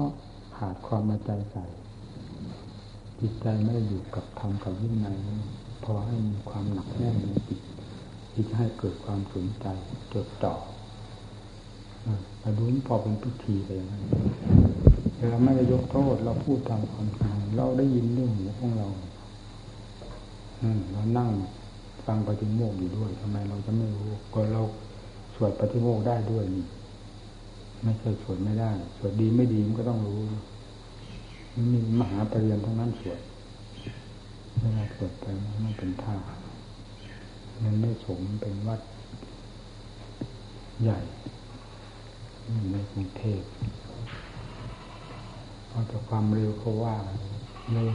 ราะขาดความมาใจใส่จิตใจไม่ได้อยู่กับธรรมกับวินัยพอให้มีความหนักแน่นในจิตที่จะให้เกิดความสนใจจดจ่อมาดูพอเป็นพิธีไปอย่างนั้นเราไม่ได้ยกโทษเราพูดตามความจริงเราได้ยินเรื่องของเราเรานั่งฟังปฏิโมกอยู่ด้วยทำไมเราจะไม่รู้ก็เราสวดปฏิโมกได้ด้วยนี่ ไม่ใช่สวดไม่ได้ สวดดีไม่ดีมันก็ต้องรู้มันมีมหาปรริญญาทั้งนั้นสวดเวลาสวดไปมันเป็นท่ามันไม่สมเป็นวัดใหญ่ในกรุงเทพเอาแต่ความเร็วเขาว่าเลย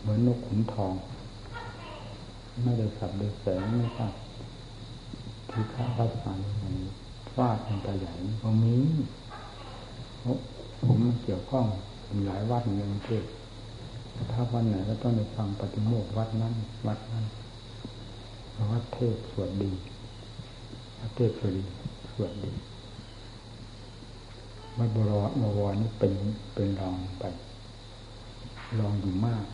เหมือนนกขุนทอง ไม่ได้สับได้แสงไม่ทราบที่ข้าวัดสารมัน ฟาดมันไปใหญ่ตรงนี้ผมเกี่ยวข้องหลายวัดในกรุงเทพถ้าวันไหนก็ต้องไปฟังปฏิโมกวัดนั้น วัดนั้นวัดเทศสวดดีวัดเทศสวดดีสวดดีวัดบวรบวรนี่เป็นเป็นรองไปรองอยู่มาก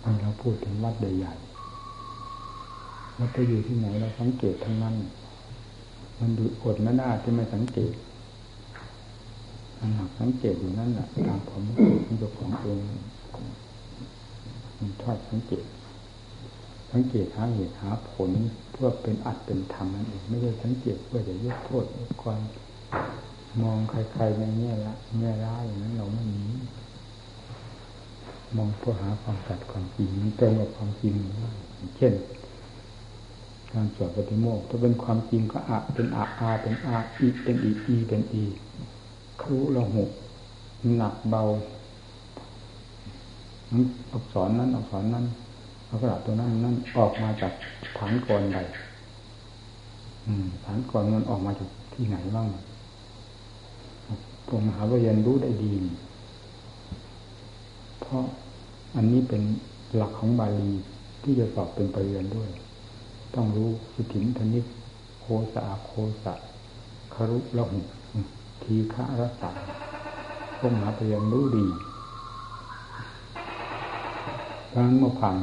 เมื่อเราพูดถึงวัดใหญ่ๆวัดไปอยู่ที่ไหนเราสังเกตทั้งนั้น มันดูอดไม่ได้ที่ไม่สังเกตมันหักสังเกตอยู่นั่นแหละตามความรู้สึกของเจ้าของเองมันทอดสังเกต สังเกตหาเหตุหาผลเพื่อเป็นอัดเป็นธรรมนั่นเองไม่ได้สังเกตเพื่อจะยกโทษความมองใครๆในแง่ละแง่ร้ายอย่างนั้นเราไม่มีมองเพื่อหาความสัตย์ความจริงตรงกับความจริงเช่น การสวดปฏิโมกข์ถ้าเป็นความจริงก็อะเป็นอะอาเป็นอาอีเป็นอีอีเป็นอีครุละหุหนักเบาอักษรนั้นอักษรนั้นอักษรตัวนั้นนั้นออกมาจากฐานก่อนใดฐานก่อนมันออกมาจากที่ไหนบ้างพวกมหาวิทยาลัยรู้ได้ดี เพราะอันนี้เป็นหลักของบาลีที่จะสอบเป็นปริญญาด้วย ต้องรู้สุถินธนิโคสะโคสะคารุละหุทีฆะรัสาพวกมหาวิทยาลัยรู้ดีดังนั้นเมื่อผ่าน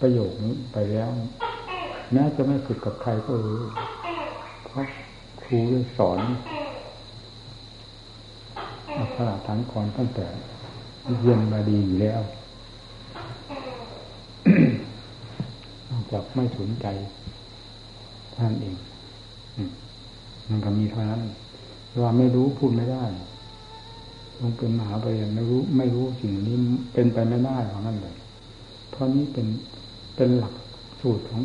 ประโยคนี้ไปแล้วแม้จะไม่ฝึกกับใครก็รู้เพราะครูได้สอนอักขระฐานกรตั้งแต่เรียนมาดีอยู่แล้วนอ กจากไม่สนใจท่านเองมันก็มีเท่านั้นว่าไม่รู้พูดไม่ได้ลงเป็นมหาปริญญาไม่รู้ ไม่รู้สิ่งนี้เป็นไปไม่ได้ของนั่นเลย เพราะนี้เป็นเป็นหลักสูตรของ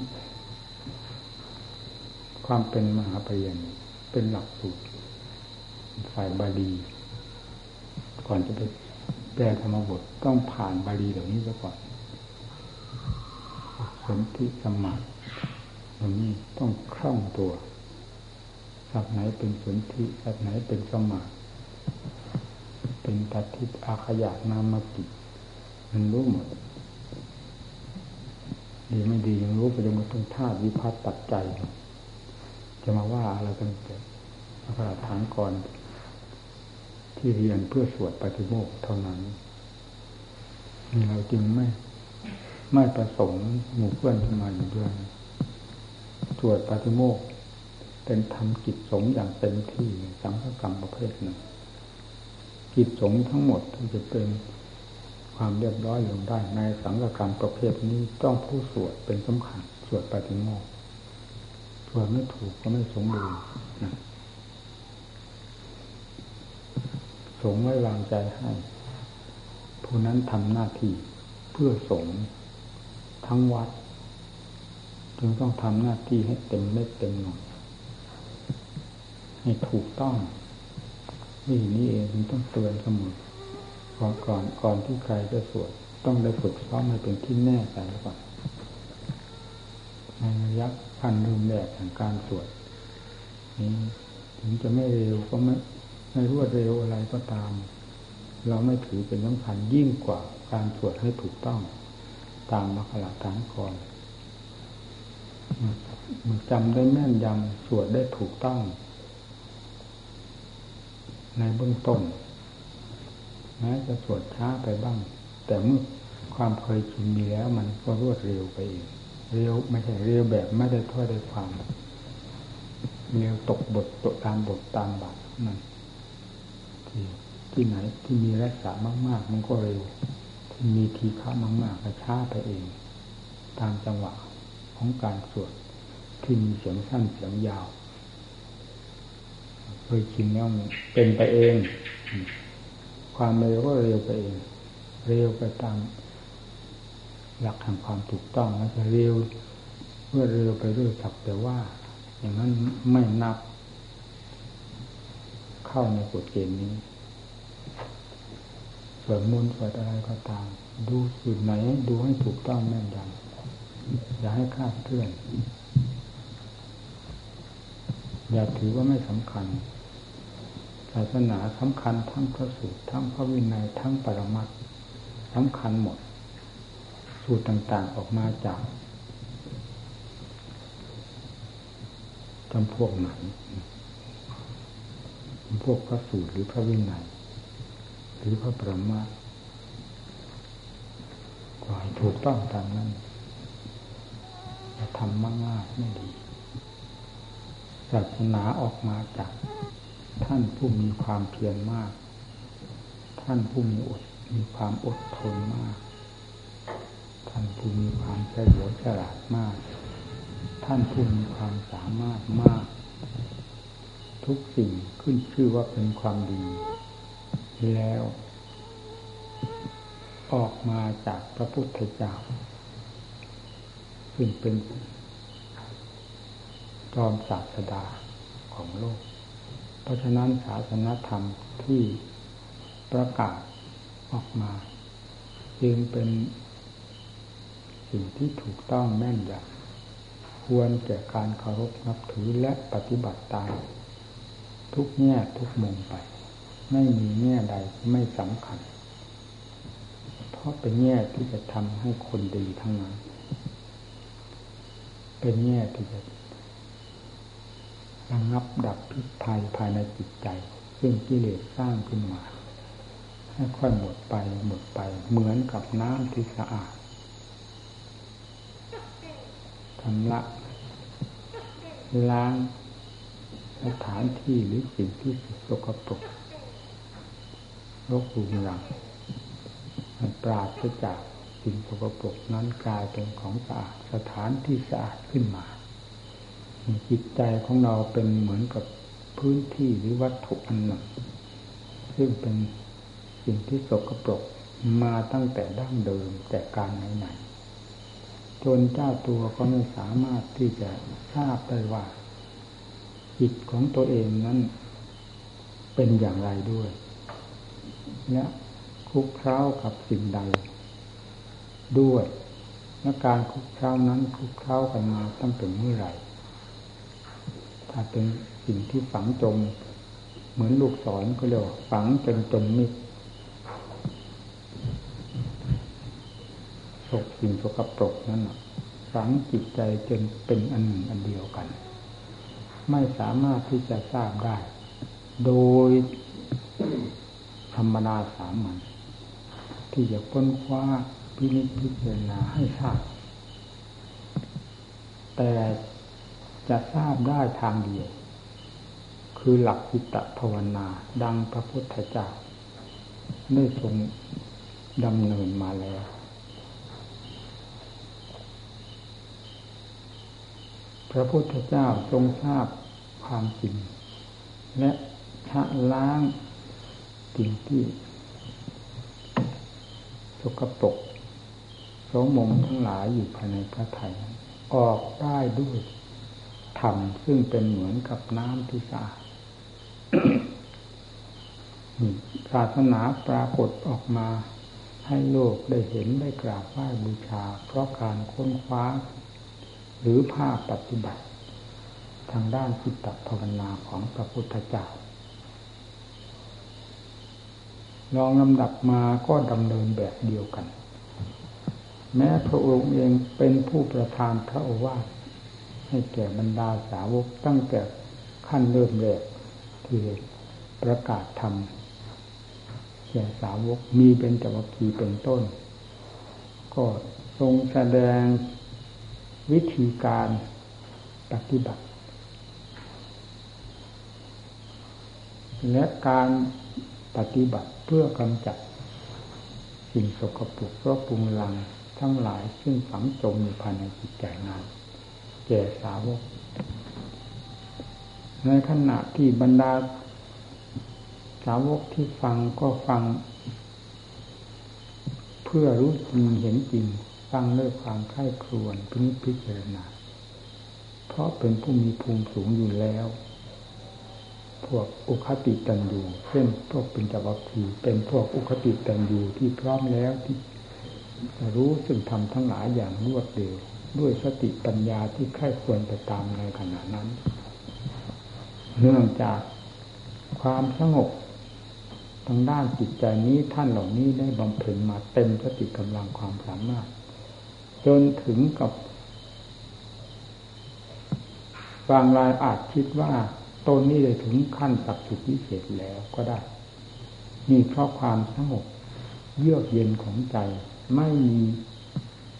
ความเป็นมหาปริญญาเป็นหลักสูตรฝ่ายบาลีก่อนจะไปแปลธรรมบทต้องผ่านบาลีเหล่านี้ซะก่อน สนธิสมาธิเหล่านี้ต้องคล่องตัวสับไหนเป็นสนธิสับไหนเป็นสมาธิเป็นตัดทิพอาขยะนามกิมันรู้หมดดีไม่ดียังรู้ไปจนกระทั่งธาตุวิพัฒน์ตัดใจ จะมาว่าอะไรกันเกิดพระฐานก่อน ที่เรียนเพื่อสวดปฏิโมกข์เท่านั้น เราจึงไม่ ไม่ประสงค์หมู่เพื่อนที่มาอยู่ด้วยสวดปฏิโมกเป็นทำกิจสงอย่างเต็มที่สังฆกรรมประเภทหนึ่งกิจสงทั้งหมดที่จะเป็นความเรียบร้อยลงได้ในสังฆกรรมประเภทนี้ต้องผู้สวดเป็นสำคัญสวดปฏิโมกข์สวดไม่ถูกก็ไม่สมบูรณ์สงไว้วางใจให้ผู้นั้นทำหน้าที่เพื่อสง ทั้งวัด จึงต้องทำหน้าที่ให้เต็มเม็ดเต็มหน่วยให้ถูกต้องนี่นี่เองต้องเตือนเสมอก่อนก่อนก่อนที่ใครจะสวดต้องได้ฝึกซ้อมให้เป็นที่แน่ใจก่อนในระยะพันเริ่มแรกของการสวดนี้ถึงจะไม่เร็วก็ไม่ไม่รวดเร็วอะไรก็ตาม เราไม่ถือเป็นสำคัญยิ่งกว่าการสวดให้ถูกต้อง ตามมรรคหลักฐานก่อนจำได้แม่นยำสวดได้ถูกต้อง ในเบื้องต้นแม้จะสวดช้าไปบ้าง แต่เมื่อความเคยชินมีแล้ว มันก็รวดเร็วไปเองเร็วไม่ใช่เร็วแบบไม่ได้ถ้อยได้ความเร็วตกบทตกตามบทตามบัตรนั่นที่ที่ไหนที่มีรักษามาก ๆ มันก็เร็ว มีทีฆามากๆก็ช้าไปเอง ตามจังหวะของการสวดที่มีเสียงสั้นเสียงยาว เคยชินแล้วเป็นไปเอง ความเร็วก็เร็วไปเอง เร็วไปตามหลักแห่งความถูกต้องแล้วจะเร็วเมื่อเร็วไปด้วยสักแต่ว่า อย่างนั้นไม่นับ เข้าในกฎเกณฑ์นี้ ส่วนมูลส่วนอะไรก็ตาม ดูสุดไหน ดูให้ถูกต้องแม่นยำอย่าให้คลาดเคลื่อน อย่าถือว่าไม่สำคัญ ศาสนาสำคัญทั้งพระสูตรทั้งพระวินัยทั้งปรมัตสำคัญหมด สูตรต่างๆออกมาจากจำพวกไหนพวกพระสูตรหรือพระวินัย หรือพระปรมาก็ให้ถูกต้องตามนั้นจะทำมากง่ายไม่ดีศาสนาออกมาจาก ท่านผู้มีความเพียรมาก ท่านผู้มีอดมีความอดทนมาก ท่านผู้มีความเฉลียวฉลาดมาก ท่านผู้มีความสามารถมาก ทุกสิ่งขึ้นชื่อว่าเป็นความดี แล้ว ออกมาจากพระพุทธเจ้าซึ่งเป็นจอมศาสดาของโลก เพราะฉะนั้นศาสนธรรมที่ประกาศออกมา จึงเป็นสิ่งที่ถูกต้องแม่นยำควรแก่การเคารพนับถือและปฏิบัติตามทุกแง่ทุกมุมไป ไม่มีแง่ใดไม่สำคัญ เพราะเป็นแง่ที่จะทำให้คนดีทั้งนั้น เป็นแง่ที่จะระงับดับพิษภัยภายในจิตใจ ซึ่งกิเลสสร้างขึ้นมา ให้ค่อยหมดไปหมดไป เหมือนกับน้ำที่สะอาดชำระล้างสถานที่หรือสิ่งที่สกปรก รกรุงรังปราศจากสิ่งสกปรกนั้นกลายเป็นของสะอาดสถานที่สะอาดขึ้นมาจิตใจของเราเป็นเหมือนกับพื้นที่หรือวัตถุอันหนึ่งซึ่งเป็นสิ่งที่สกปรกมาตั้งแต่ดั้งเดิมแต่การไหนๆจนเจ้าตัวก็ไม่สามารถที่จะทราบได้ว่าจิตของตัวเองนั้นเป็นอย่างไรด้วย และคุกเข้ากับสิ่งใด ด้วยและการคุกเข้านั้นคุกเข้ากันมาตั้งแต่เมื่อไหร่ถ้าเป็นสิ่งที่ฝังจม เหมือนลูกศรก็เรียกว่าฝังจนจมมิดศกสิ่งสกปรกนั้นฝังจิตใจจนเป็นอันหนึ่งอันเดียวกัน ไม่สามารถที่จะทราบได้ โดย รมนาสามัญที่จะค้นคว้าพินิจพิจารณาให้ทราบ แต่จะทราบได้ทางเดียว คือหลักจิตภาวนาดังพระพุทธเจ้าได้ทรงดำเนินมาแล้วพระพุทธเจ้าทรงทราบความจริงและชะล้าง สิ่งที่สกปรกโสมมทั้งหลายอยู่ภายในพระไทยออกได้ด้วยธรรมซึ่งเป็นเหมือนกับน้ำที่สะอาดศาสนาปรากฏออกมาให้โลกได้เห็นได้กราบไหว้บูชา เพราะการค้นคว้า หรือภาพปฏิบัติ ทางด้านจิตภาวนาของพระพุทธเจ้า ลองลำดับมาก็ดำเนินแบบเดียวกัน แม้พระองค์เองเป็นผู้ประทานพระโอวาทให้แก่บรรดาสาวกตั้งแต่ขั้นเริ่มแรกที่ประกาศธรรมแก่สาวกมีเป็นจวัคคีเป็นต้น ก็ทรงแสดงวิธีการปฏิบัติ และการ ปฏิบัติเพื่อกำจัดสิ่งสกปรกรบปรุงลังทั้งหลายซึ่งฝังจมอยู่ภายในจิตใจนั้นแก่สาวก ในขณะที่บรรดา สาวกที่ฟังก็ฟัง เพื่อรู้จริงเห็นจริง ฟังด้วยความไข้ครวนพินิจพิจารณาเพราะเป็นผู้มีภูมิสูงอยู่แล้ว พวกอุคติตันยูเช่นพวกป็นจัวัคคีเป็นพวกอุคติตันยูที่พร้อมแล้วที่จะรู้ซึ่งทำทั้งหลายอย่างรวดเร็วด้วยสติปัญญาที่ใคร่ควรไปตามในขณะนั้น เนื่องจากความสงบทางด้านจิตใจนี้ท่านเหล่านี้ได้บำเพ็ญมาเต็มสติกำลังความสามารถ จนถึงกับบางรายอาจคิดว่า ตนนี้ได้ถึงขั้นสักสุดวิเศษแล้วก็ได้ มีเพราะความสงบเยือกเย็นของใจ ไม่มี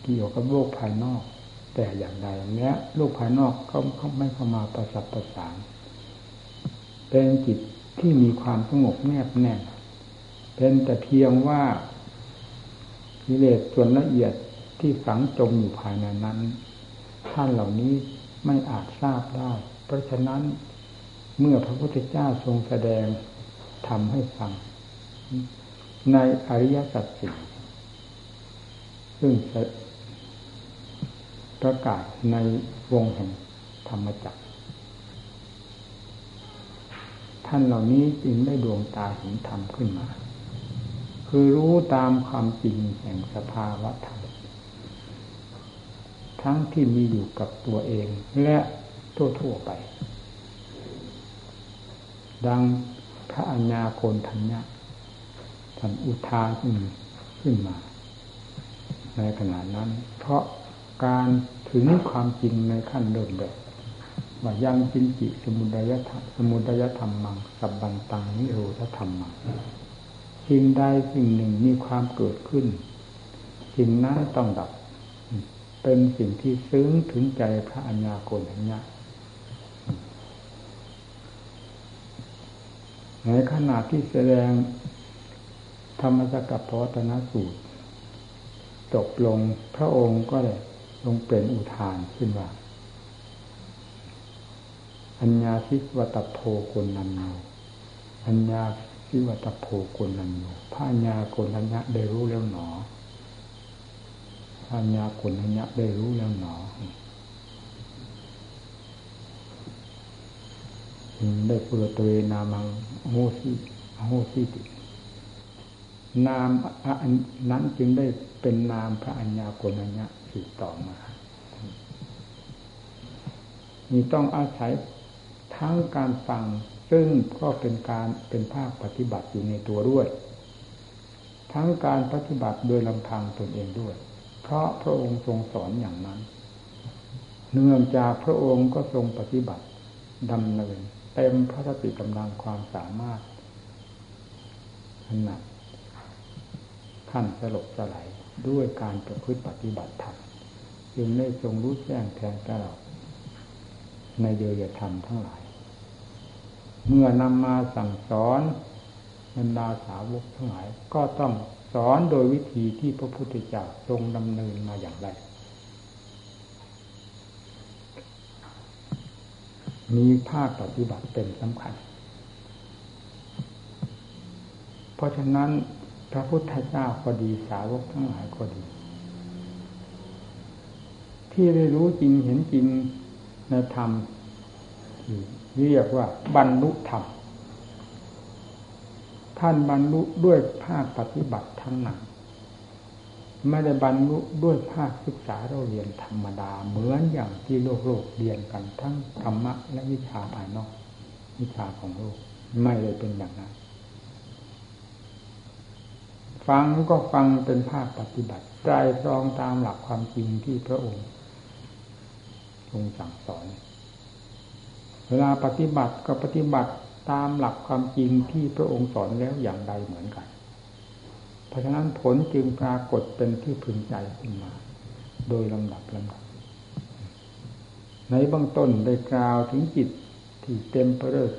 เกี่ยวกับโลกภายนอก แต่อย่างใดและโลกภายนอกเขาเขาไม่เข้ามาประสับประสานเป็นจิตที่มีความสงบแนบแน่นเป็นแต่เพียงว่ากิเลสส่วนละเอียดที่ฝังจมอยู่ภายในนั้น ท่านเหล่านี้ไม่อาจทราบได้ เพราะฉะนั้น เมื่อพระพุทธเจ้าทรงแสดงทำให้ฟัง ในอริยสัจสี่ซึ่งประกาศในวงแห่งธรรมจักร ท่านเหล่านี้จึงได้ดวงตาเห็นธรรมขึ้นมา คือรู้ตามความจริงแห่งสภาวะธรรม ทั้งที่มีอยู่กับตัวเองและทั่วๆไป ดังพระอัญญาโกนทัญญะท่านอุทานขึ้นขึ้นมา ในขณะนั้น เพราะการถึงความจริงในขั้นเริ่มแบบว่ายังจินจิสมุดยธรรมสมุดยธรรมมังสับบันตังนิโรธธรรมมังสิ่งใดสิ่งหนึ่งมีความเกิดขึ้นสิ่งนั้นต้องดับ เป็นสิ่งที่ซึ้งถึงใจพระอัญญาโกณัญญา ในขณะที่แสดงธรรมสกัปพวัตนสูตรจบลงพระองค์ก็เลยลงเป็นอุทานขึ้นว่า อัญญาสิวัตโพโกนันโนอัญญาสิวัตโพโกนันโนพระอัญญาโกนัญญะได้รู้แล้วหนอพระอัญญาโกนัญญะได้รู้แล้วหนอ ได้เปิดตัวนามังโมสิโมสิติ นามอันนั้นจึงได้เป็นนามพระัญญาโกนัญญะสืบต่อมามีต้องอาศัยทั้งการฟังซึ่งก็เป็นการเป็นภาคปฏิบัติอยู่ในตัวด้วย ทั้งการปฏิบัติโดยลำพังตนเองด้วย เพราะพระองค์ทรงสอนอย่างนั้น เนื่องจากพระองค์ก็ทรงปฏิบัติดำเนิน เต็มพระสติกำลังความสามารถขนาดขั้นสลบสลายด้วยการประพฤติปฏิบัติธรรมจึงได้ทรงรู้แจ้งแทนตลอดในเดียธรรมทั้งหลาย เมื่อนำมาสั่งสอนบรรดาสาวกทั้งหลาย ก็ต้องสอนโดยวิธีที่พระพุทธเจ้าทรงดำเนินมาอย่างไร มีภาคปฏิบัติเป็นสำคัญ เพราะฉะนั้นพระพุทธเจ้าก็ดีสาวกทั้งหลายก็ดี ที่ได้รู้จริงเห็นจริงในธรรมเรียกว่าบรรลุธรรม ท่านบรรลุด้วยภาคปฏิบัติทั้งนั้น ไม่ได้บรรลุด้วยภาคศึกษาเราเรียนธรรมดา เหมือนอย่างที่โลกโลกเรียนกันทั้งธรรมะและวิชาภายนอก วิชาของโลก ไม่ได้เป็นอย่างนั้น ฟังก็ฟังเป็นภาคปฏิบัติใจตรองตามหลักความจริงที่พระองค์ทรงสั่งสอน เวลาปฏิบัติก็ปฏิบัติตามหลักความจริงที่พระองค์สอนแล้วอย่างใดเหมือนกัน ราะฉะนั้นผลจึงปรากฏเป็นที่พึงใจขึ้นมา โดยลำดับลำดับ ในบางต้นได้กล่าวถึงจิตที่เต็มไปด้วย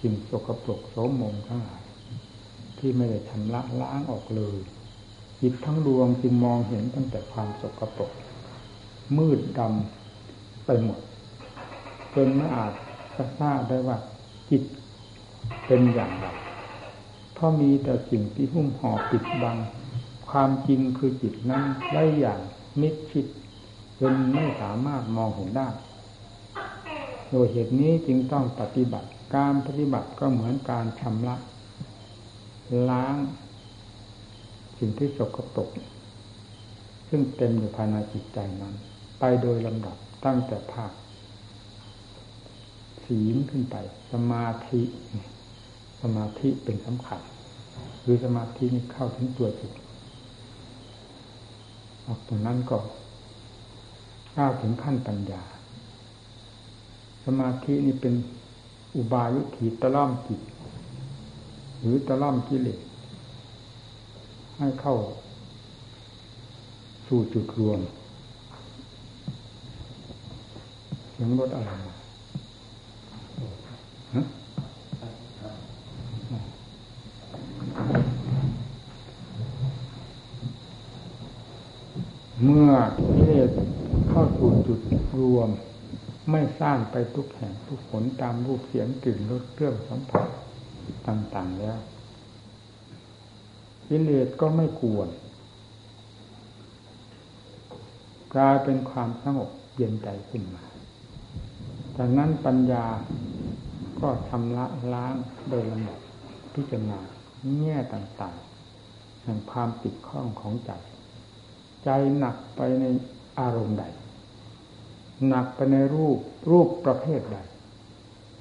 สิ่งสกปรกโสมมทั้งหลายที่ไม่ได้ชำระล้างออกเลย จิตทั้งดวงจึงมองเห็นตั้งแต่ความสกปรก มืดดำไปหมด จนไม่อาจจะทราบได้ว่าจิตเป็นอย่างไร เพราะมีแต่สิ่งที่หุ้มห่อปิดบัง ความจริงคือจิตนั้นได้อย่างมิดชิดจนไม่สามารถมองเห็นได้ โดยเหตุนี้จึงต้องปฏิบัติ การปฏิบัติก็เหมือนการชำระล้าง สิ่งที่สกปรกซึ่งเต็มอยู่ภายในจิตใจนั้น ไปโดยลำดับตั้งแต่ภาคศีลขึ้นไป สมาธิ มาธิเป็นสำคัญคือสมาธินี่เข้าถึงตัวจิตออกตรงนั้นก็ก้าวถึงขั้นปัญญา สมาธินี่เป็นอุบายวิธีตะล่อมจิต หรือตะล่อมกิเลสให้เข้า สู่จุดรวมเสียงรถอะไร เมื่อกิเลสเข้าสู่จุดรวม ไม่สร้างไปทุกแห่งทุกผลตามรูปเสียงกลิ่นรสเครื่องสัมผัสต่างๆแล้วกิเลสก็ไม่กวนกลายเป็นความสงบเย็นใจขึ้นมาจากนั้นปัญญาก็ชำระล้างโดยลำดับพิจารณา แง่ต่างๆ แห่งความติดข้องของใจ ใจหนักไปในอารมณ์ใด หนักไปในรูปรูปประเภทใด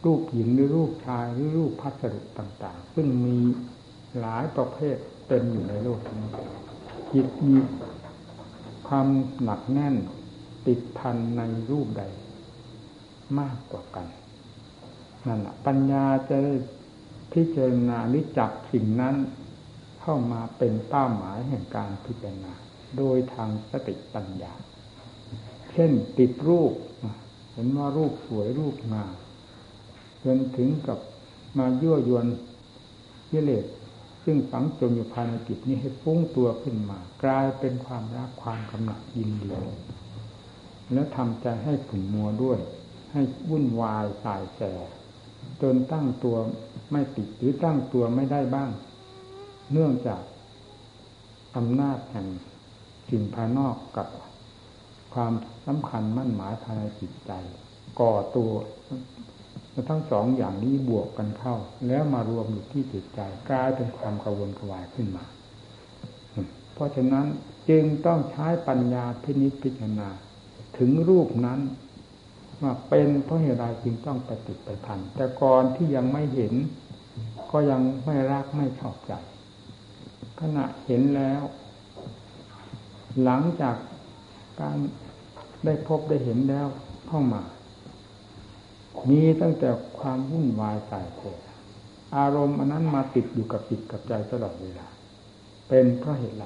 รูปหญิงหรือรูปชายหรือรูปพัสดุต่างๆ ซึ่งมีหลายประเภทเต็มอยู่ในโลกนี้จิตมีความหนักแน่นติดพันในรูปใด มากกว่ากันนั่นแหะปัญญาจะได้ พิจารณาหรือจับสิ่งนั้นเข้ามาเป็นเป้าหมายแห่งการพิจารณา โดยทางสติปัญญา เช่นติดรูป เห็นว่ารูปสวยรูปงามจนถึงกับมายั่วยวนกิเลสซึ่งฝังจมอยู่ภายในจิตนี้ให้ฟุ้งตัวขึ้นมา กลายเป็นความรักความกำหนัดยินดีแล้วทำใจให้ขุ่นมัวด้วย ให้วุ่นวายสายแสจนตั้งตัว ไม่ติดหรือตั้งตัวไม่ได้บ้าง เนื่องจากอำนาจแห่งสิ่งภายนอกกับความสำคัญมั่นหมายภายในจิตใจ ก่อตัวทั้งสองอย่างนี้บวกกันเข้า แล้วมารวมอยู่ที่จิตใจกลายเป็นความกระวนกระวายขึ้นมา เพราะฉะนั้นจึงต้องใช้ปัญญาพินิจพิจารณา ถึงรูปนั้น ว่าเป็นเพราะเหตุใดจึงต้องไปติดไปพันแต่ก่อนที่ยังไม่เห็น ก็ยังไม่รักไม่ชอบใจ ขณะเห็นแล้ว หลังจากการได้พบได้เห็นแล้วเข้ามา มีตั้งแต่ความวุ่นวายใส่โอารมณ์อันนั้นมาติดอยู่กับจิตกับใจตลอดเวลา เป็นเพราะเหตุไร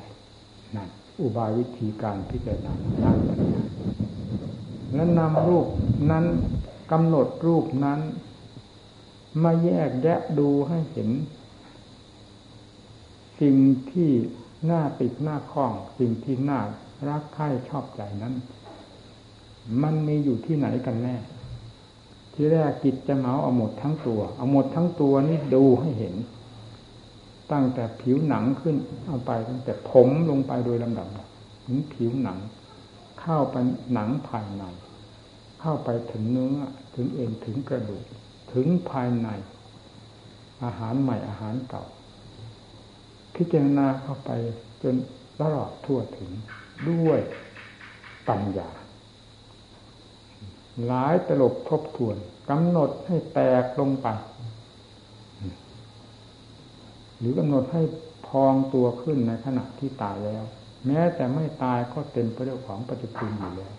นั่นอุบายวิธีการพิจารณาด้านปัญญา และนำรูปนั้นกำหนดรูปนั้น มาแยกแยะดูให้เห็น สิ่งที่น่าติดหน้าคล้อง สิ่งที่น่ารักใคร่ชอบใจนั้น มันมีอยู่ที่ไหนกันแน่ ที่แรกจิตจะเหมาเอาหมดทั้งตัว เอาหมดทั้งตัวนี่ดูให้เห็น ตั้งแต่ผิวหนังขึ้นเอาไปตั้งแต่ผมลงไปโดยลำดับถึงผิวหนัง เข้าไปหนังภายใน เข้าไปถึงเนื้อถึงเอ็นถึงกระดูก ถึงภายใน อาหารใหม่อาหารเก่า พิจารณาเข้าไปจนตลอดทั่วถึงด้วยปัญญา หลายตลบทบทวนกำหนดให้แตกลงไป หรือกำหนดให้พองตัวขึ้นในขณะที่ตายแล้ว แม้แต่ไม่ตายก็เต็มไปด้วยของปฏิกูลอยู่แล้ว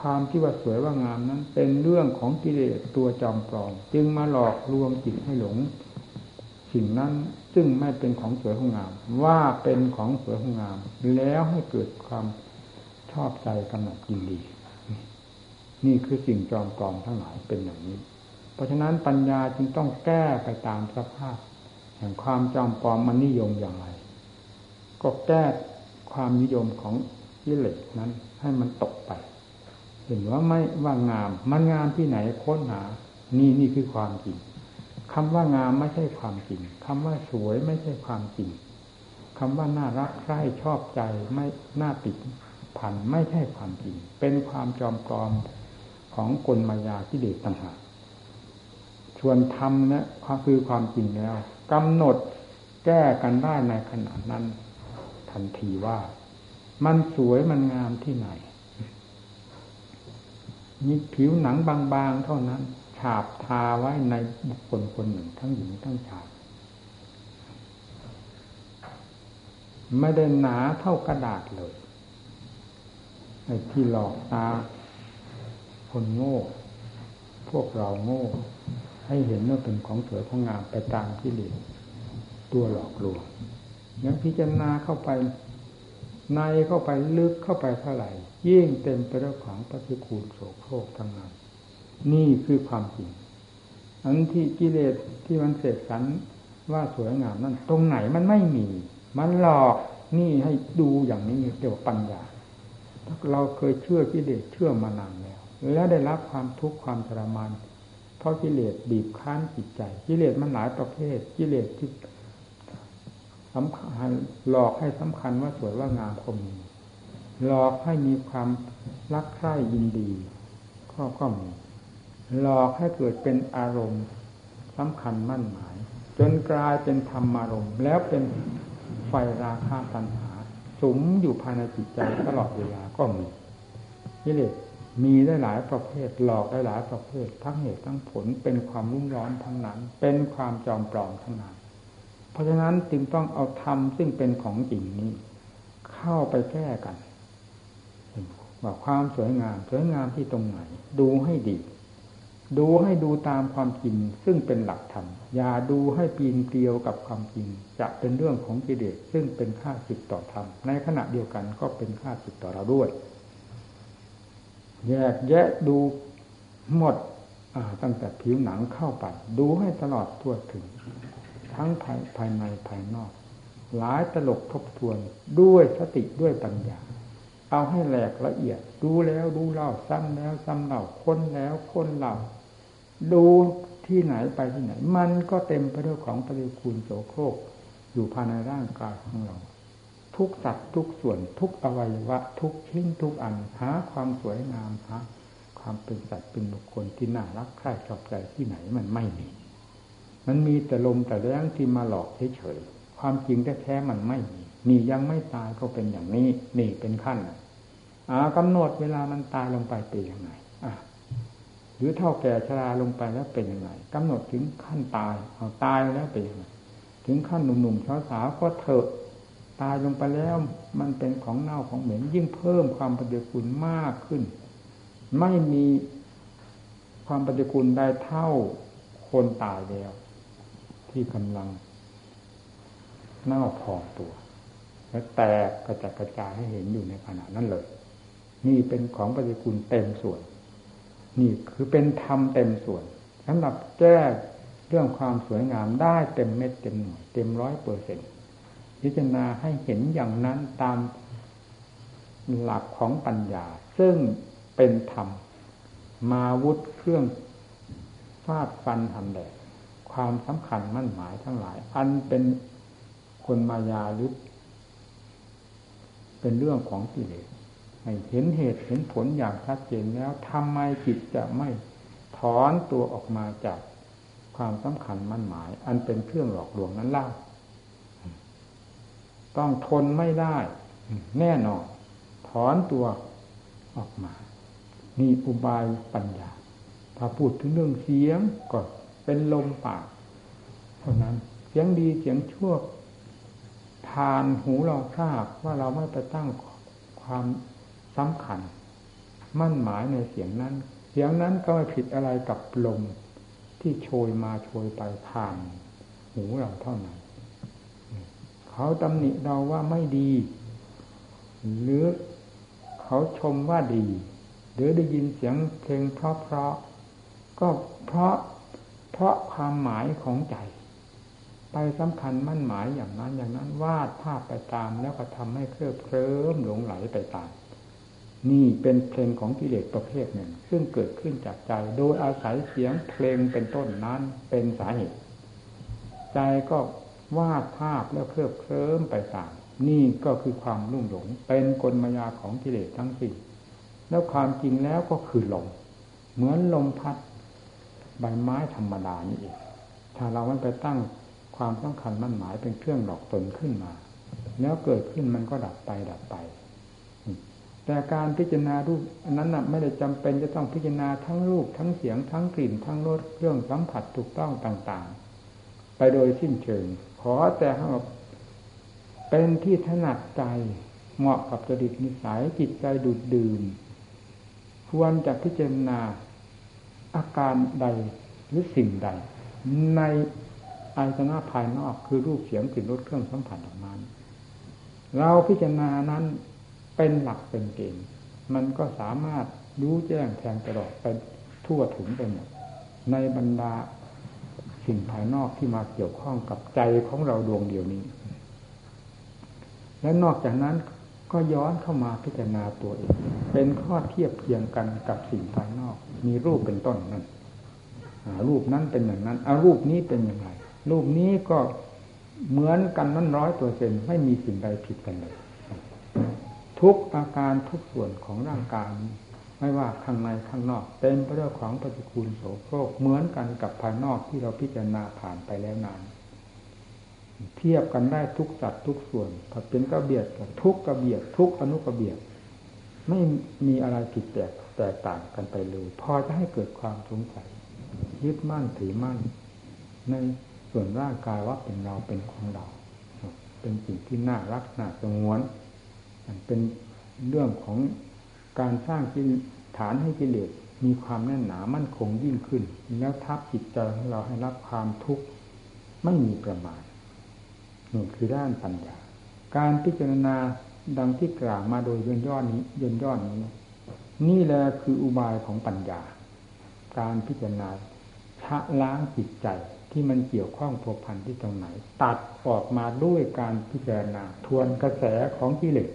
ความที่ว่าสวยว่างามนั้น เป็นเรื่องของกิเลสตัวจอมปลอม จึงมาหลอกลวงจิตให้หลง สิ่งนั้นซึ่งไม่เป็นของสวยของงาม ว่าเป็นของสวยของงาม แล้วให้เกิดความชอบใจกำหนัดยินดี นี่คือสิ่งจอมปลอมทั้งหลายเป็นอย่างนี้ เพราะฉะนั้นปัญญาจึงต้องแก้ไปตามสภาพแห่งความจอมปลอมมันนิยมอย่างไร ก็แก้ ความนิยมของกิเลสนั้น ให้มันตกไป เห็นว่าไม่ว่างาม มันงามที่ไหนค้นหา นี่นี่คือความจริงคำว่างามไม่ใช่ความจริงคำว่าสวยไม่ใช่ความจริงคำว่าน่ารักใคร่ชอบใจไม่น่าติดพันไม่ใช่ความจริง เป็นความจอมปลอมของกลมายาที่เดชต่างหากชวนทำนะคือความจริงแล้วกำหนดแก้กันได้ในขณะนั้น ทันทีว่า มันสวยมันงามที่ไหนมีผิวหนังบางๆเท่านั้นฉาบทาไว้ในบุคคลคนหนึ่งทั้งหญิงทั้งชายไม่ได้หนาเท่ากระดาษเลยไอ้ที่หลอกตา คนโง่ พวกเราโง่ ให้เห็นว่าเป็นของสวยของงามไปตามที่เลสตัวหลอกลวง ยังพิจารณาเข้าไป ในเข้าไปลึกเข้าไปเท่าไหร่ยิ่งเต็มไปด้วยของปฏิคูลโสโครกทั้งนั้นนี่คือความจริงอันที่กิเลสที่มันเสกสรรว่าสวยงามนั้น ตรงไหนมันไม่มี มันหลอกนี่ให้ดูอย่างนี้เรียกว่าปัญญาเราเคยเชื่อกิเลสเชื่อมานานแล้ว แล้วได้รับความทุกข์ความทรมานเพราะกิเลสบีบคั้นจิตใจ กิเลสมันหลายประเภท กิเลสที่ สำคัญหลอกให้สำคัญว่าสวยว่างามคมหลอกให้มีความรักใคร่ยินดีก็ก็มีหลอกให้เกิดเป็นอารมณ์สำคัญมั่นหมาย จนกลายเป็นธรรมารมณ์ แล้วเป็นไฟราคาตัณหาสุมอยู่ภายในจิตใจตลอดเวลาก็มีกิเลสมีได้หลายประเภท หลอกได้หลายประเภท ทั้งเหตุทั้งผลเป็นความรุ่มร้อนทั้งนั้น เป็นความจอมปลอมทั้งนั้น เพราะฉะนั้นจึงต้องเอาธรรมซึ่งเป็นของจริงนี้ เข้าไปแก้กันว่าความสวยงาม สวยงามที่ตรงไหน ดูให้ดี ดูให้ดูตามความจริง ซึ่งเป็นหลักธรรม อย่าดูให้ปีนเกลียวกับความจริง จะเป็นเรื่องของกิเลสซึ่งเป็นค่าสิทต่อธรรม ในขณะเดียวกันก็เป็นค่าสิทต่อเราด้วย แยกแยะดูหมดตั้งแต่ผิวหนังเข้าไป ดูให้ตลอดทั่วถึง ทั้งภายภายในภายนอก หลายตลกทบทวนด้วยสติด้วยปัญญา เอาให้แหลกละเอียด ดูแล้วดูเล่าซ้ำแล้วซ้ำเล่าค้นแล้วค้นเล่าดูที่ไหนไปที่ไหน มันก็เต็มไปด้วยของปฏิคูลโสโครกอยู่ภายในร่างกายของเรา ทุกสัตว์ทุกส่วนทุกอวัยวะ ทุกชิ้นทุกอันหาความสวยงามหาความเป็นสัตว์เป็นบุคคลที่น่ารักใคร่ชอบใจที่ไหนมันไม่มี มันมีแต่ลมแต่แรงที่มาหลอกเฉยๆความจริงแท้ๆมันไม่มีนี่ยังไม่ตายก็เป็นอย่างนี้ นี่เป็นขั้นอ่ากำหนดเวลามันตายลงไปเป็นยังไงอ่าหรือเท่าแก่ชราลงไปแล้วเป็นยังไงกำหนดถึงขั้นตายเอาตายแล้วเป็นยังไงถึงขั้นหนุ่มๆสาวๆก็เถอะตายลงไปแล้วมันเป็นของเน่าของเหม็นยิ่งเพิ่มความปฏิกูลมากขึ้น ไม่มีความปฏิกูลได้เท่าคนตายแล้ว ที่กำลังเน่าพองตัว และแตกกระจัดกระจายให้เห็นอยู่ในขณะนั้นเลย นี่เป็นของปฏิกูลเต็มส่วน นี่คือเป็นธรรมเต็มส่วนสำหรับแก้เรื่องความสวยงามได้เต็มเม็ดเต็มหน่วยเต็มร้อยเปอร์เซ็นต์พิจารณาให้เห็นอย่างนั้นตามหลักของปัญญา ซึ่งเป็นธรรม มาวุธเครื่องฟาดฟันทำแดด ความสำคัญมั่นหมายทั้งหลาย อันเป็นคนมายาหรือเป็นเรื่องของกิเลสให้เห็นเหตุเห็นผลอย่างชัดเจนแล้วทำไมจิตจะไม่ถอนตัวออกมาจากความสำคัญมั่นหมาย อันเป็นเครื่องหลอกลวงนั้นเล่าต้องทนไม่ได้ แน่นอนถอนตัวออกมา นี่อุบายปัญญา ถ้าพูดถึงเรื่องเสียงก็ เป็นลมปากเท่านั้น เสียงดีเสียงชั่วผ่านหูเราทราบว่าเราไม่ไปตั้งความสำคัญ มั่นหมายในเสียงนั้น เสียงนั้นก็ไม่ผิดอะไรกับลมที่โชยมาโชยไปผ่านหูเราเท่านั้น เขาตำหนิเราว่าไม่ดี หรือเขาชมว่าดี หรือได้ยินเสียงเพลงเพราะเพราะก็เพราะ พราะความหมายของใจ ไปสำคัญมั่นหมายอย่างนั้นอย่างนั้นวาดภาพไปตามแล้วก็ทำให้เคลิบเคลิ้มหลงไหลไปตาม นี่เป็นเพลงของกิเลสประเภทหนึ่ง ซึ่งเกิดขึ้นจากใจ โดยอาศัยเสียงเพลงเป็นต้นนั้นเป็นสาเหตุ ใจก็วาดภาพแล้วเคลิบเคลิ้มไปตาม นี่ก็คือความรุ่งหลง เป็นกลมายาของกิเลสทั้งสิ้นแล้วความจริงแล้วก็คือลมเหมือนลมพัด ใบไม้ธรรมดานี่เองถ้าเราไม่ไปตั้งความสำคัญมั่นหมายเป็นเครื่องหลอกตนขึ้นมา แล้วเกิดขึ้นมันก็ดับไปดับไป แต่การพิจารณารูปอันนั้นน่ะไม่ได้จำเป็นจะต้องพิจารณาทั้งรูปทั้งเสียงทั้งกลิ่น ทั้งรสเครื่องสัมผัสถูกต้องต่าง ๆ ไปโดยสิ้นเชิง ขอแต่ให้เป็นที่ถนัดใจเหมาะกับจริตนิสัยจิตใจดูดดื่มควรจะพิจารณา อาการใดหรือสิ่งใด ในอายตนะภายนอกคือรูปเสียงกลิ่นรสเครื่องสัมผัสออกมาเราพิจารณานั้นเป็นหลักเป็นเกณฑ์มันก็สามารถรู้แจ้งแทงตลอดไปทั่วถึงไปหมดในบรรดาสิ่งภายนอกที่มาเกี่ยวข้องกับใจของเราดวงเดียวนี้ และนอกจากนั้น ก็ย้อนเข้ามาพิจารณาตัวเอง เป็นข้อเทียบเทียงกันกับสิ่งภายนอก มีรูปเป็นต้นนั่นรูปนั้นเป็นอย่างนั้นอารูปนี้เป็นอย่างไร รูปนี้ก็เหมือนกันนั้นร้อยตัวเซนไม่มีสิ่งใดผิดกันเลย ทุกอาการทุกส่วนของร่างกายไม่ว่าข้างในข้างนอกเต็มไปด้วยของปฏิกูลโสโครกเหมือนกันกับภายนอกที่เราพิจารณาผ่านไปแล้วนาน เทียบกันได้ทุกสัตว์ทุกส่วนถ้าเป็นกระเบียดกับทุกกระเบียดทุกอนุกระเบียดไม่มีอะไรผิดแตกแตกต่างกันไปเลย พอจะให้เกิดความสงสัยยึดมั่นถือมั่น ในส่วนร่างกายว่าเป็นเราเป็นของเรา เป็นสิ่งที่น่ารักน่าสงวนเป็นเรื่องของการสร้างฐานให้กิเลสมีความแน่นหนามั่นคงยิ่งขึ้น แล้วทับจิตใจของเราให้รับความทุกข์ไม่มีประมาณ นี่คือด้านปัญญา การพิจารณาดังที่กล่าวมาโดยย่นย่อนี้ย่นย่อนี้ นี่แหละคืออุบายของปัญญา การพิจารณาชะล้างจิตใจที่มันเกี่ยวข้องผัวพันที่ตรงไหน ตัดออกมาด้วยการพิจารณา ทวนกระแสของกิเลส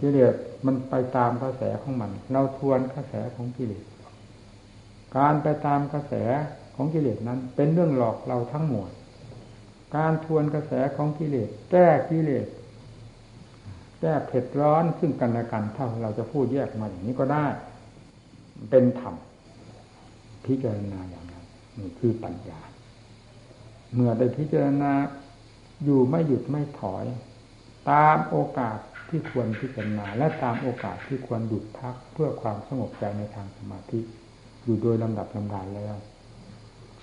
กิเลสมันไปตามกระแสของมัน เราทวนกระแสของกิเลสการไปตามกระแสของกิเลสนั้น เป็นเรื่องหลอกเราทั้งหมด การทวนกระแสของกิเลสแก้กิเลสแก้เผ็ดร้อนซึ่งกันและกันถ้าเราจะพูดแยกมาอย่างนี้ก็ได้ เป็นธรรมพิจารณาอย่างนั้นนี่คือปัญญา เมื่อได้พิจารณาอยู่ไม่หยุดไม่ถอย ตามโอกาสที่ควรพิจารณา และตามโอกาสที่ควรหยุดพักเพื่อความสงบใจในทางสมาธิอยู่โดยลำดับลำดานแล้ว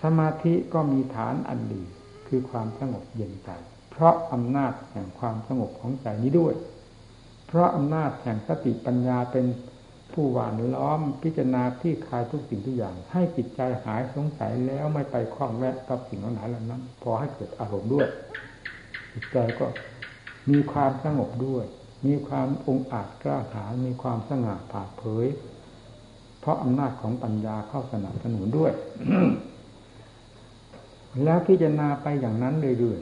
สมาธิก็มีฐานอันดี คือความสงบเย็นใจ เพราะอำนาจแห่งความสงบของใจนี้ด้วย เพราะอำนาจแห่งสติปัญญาเป็นผู้หวานล้อมพิจารณาที่คลายทุกสิ่งทุกอย่าง ให้จิตใจหายสงสัยแล้วไม่ไปคล้องแวะกับสิ่งเหล่านั้น พอให้เกิดอารมณ์ด้วย จิตใจก็มีความสงบด้วย มีความองอาจกล้าหาญมีความสง่าผ่าเผย เพราะอำนาจของปัญญาเข้าสนับสนุนด้วย แล้วพิจารณาไปอย่างนั้นเรื่อย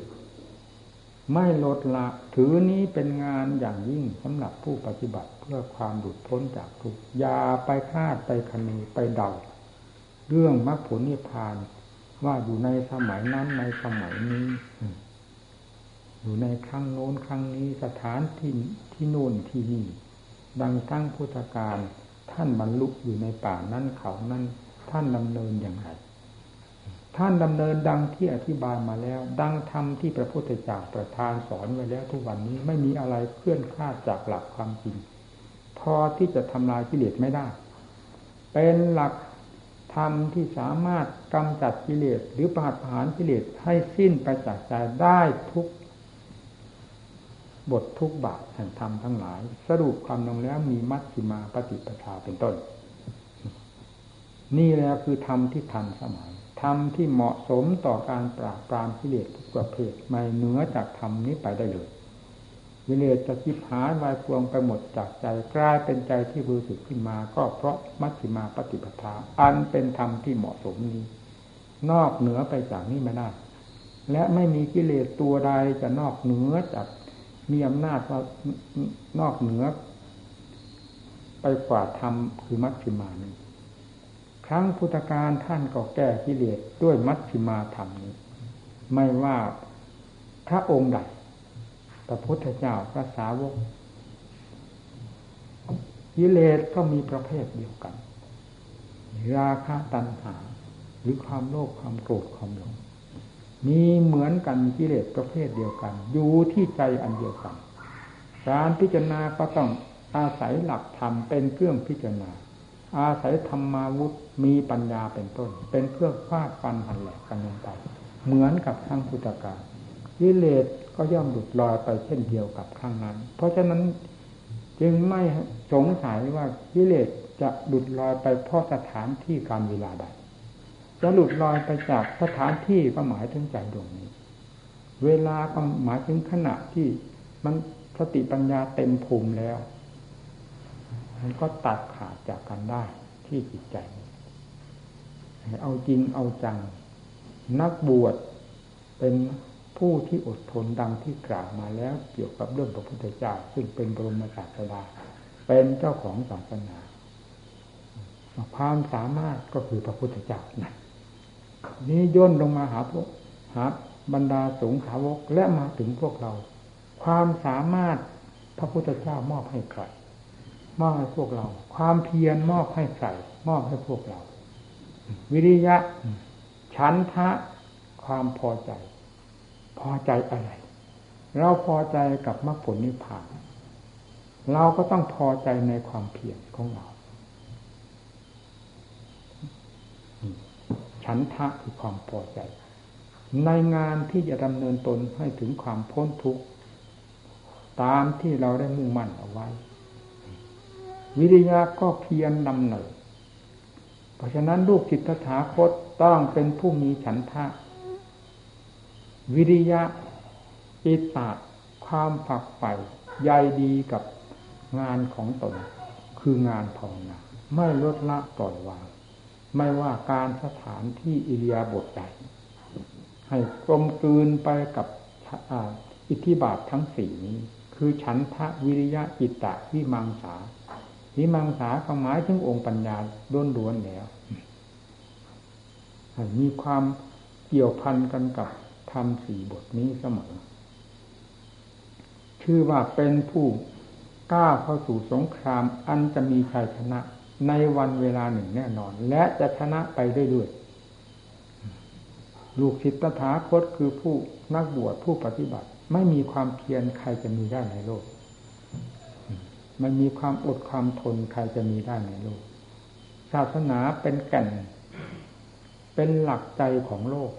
ๆไม่ลดละถือนี้เป็นงานอย่างยิ่งสำหรับผู้ปฏิบัติเพื่อความหลุดพ้นจากทุกข์อย่าไปคาดไปคะเนไปเดา เรื่องมรรคผลนิพพานว่าอยู่ในสมัยนั้นในสมัยนี้ อยู่ในครั้งโน้นครั้งนี้สถานที่ที่โน่นที่นี่ ดังทั้งพุทธการท่านบรรลุอยู่ในป่านั้นเขานั้นท่านดำเนินอย่างไร ท่านดำเนินดังที่อธิบายมาแล้ว ดังธรรมที่พระพุทธเจ้าประทานสอนไว้แล้วทุกวันนี้ไม่มีอะไรเคลื่อนคลาดจากหลักความจริง พอที่จะทำลายกิเลสไม่ได้ เป็นหลักธรรมที่สามารถกำจัดกิเลสหรือปราหารกิเลสให้สิ้นไปจากใจได้ทุกบททุกบาทแห่งธรรมทั้งหลาย สรุปความลงแล้วมีมัชฌิมาปฏิปทาเป็นต้น นี่แหละคือธรรมที่ทันสมัย ธรรมที่เหมาะสมต่อการปราบปรามกิเลสทุกประเภทไม่เหนือจากธรรมนี้ไปได้เลยกิเลสจะคิดหายวายพวงไปหมดจากใจกลายเป็นใจที่บริสุทธิ์ขึ้นมา ก็เพราะมัชฌิมาปฏิปทา อันเป็นธรรมที่เหมาะสมนี้ นอกเหนือไปจากนี้ไม่ได้และไม่มีกิเลสตัวใดจะนอกเหนือจากมีอำนาจว่านอกเหนือ ไปกว่าธรรมคือมัชฌิมานี้ ครั้งพุทธการท่านก็แก้กิเลสด้วยมัชฌิมาธรรมนี้ ไม่ว่าพระองค์ใดพระพุทธเจ้าพระสาวกกิเลสก็มีประเภทเดียวกัน ราคะตัณหา หรือความโลภความโกรธความหลงมีเหมือนกันกิเลสประเภทเดียวกัน อยู่ที่ใจอันเดียวกัน การพิจารณาก็ต้องอาศัยหลักธรรมเป็นเครื่องพิจารณา อาศัยธรรมาวุธมีปัญญาเป็นต้น เป็นเครื่องฟาดฟันหันแหลกกันลงไปเหมือนกับทางพุทธการกิเลสก็ย่อมหลุดลอยไปเช่นเดียวกับข้างนั้น เพราะฉะนั้นจึงไม่สงสัยว่ากิเลสจะหลุดลอยไปเพราะสถานที่การเวลาใดจะหลุดลอยไปจากสถานที่ก็หมายถึงใจดวงนี้ เวลาก็หมายถึงขณะที่มันสติปัญญาเต็มภูมิแล้ว มันก็ตัดขาดจากกันได้ที่จิตใจ เอาจริงเอาจัง นักบวชเป็นผู้ที่อดทนดังที่กล่าวมาแล้วเกี่ยวกับเรื่องพระพุทธเจ้าซึ่งเป็นบรมศาสดาเป็นเจ้าของศาสนาความสามารถก็คือพระพุทธเจ้านะนี้ย่นลงมาหาพวกหาบรรดาสงฆ์สาวกและมาถึงพวกเรา ความสามารถพระพุทธเจ้ามอบให้ใคร มอบให้พวกเรา ความเพียรมอบให้ใครมอบให้พวกเรา วิริยะชันทะ ความพอใจ พอใจอะไร เราพอใจกับมรรคผลนิพพาน เราก็ต้องพอใจในความเพียรของเรา ฉันทะคือความพอใจ ในงานที่จะดำเนินตนให้ถึงความพ้นทุกข์ตามที่เราได้มุ่งมั่นเอาไว้ วิริยะก็เพียรนำเนินเพราะฉะนั้นลูกจิตถาคตต้องเป็นผู้มีฉันทะ วิริยะอิตาความผักใฝ่ใยดีกับงานของตน คืองานภาวนาไม่ลดละปล่อยวาง ไม่ว่าการสถานที่อิริยาบถใดให้กลมกลืนไปกับอิทธิบาททั้งสี่นี้ คือฉันทะวิริยะจิตะวิมังสา วิมังสาก็หมายถึงองค์ปัญญาล้วนล้วนแล้วมีความเกี่ยวพันกันกับธรรมสี่บทนี้เสมอ ชื่อว่าเป็นผู้กล้าเข้าสู่สงครามอันจะมีชัยชนะในวันเวลาหนึ่งแน่นอน และจะชนะไปได้ด้วย ลูกศิษย์ตถาคตคือผู้นักบวชผู้ปฏิบัติ ไม่มีความเพียรใครจะมีได้ในโลก มันมีความอดความทนใครจะมีได้ในโลก ศาสนาเป็นแก่น เป็นหลักใจของโลก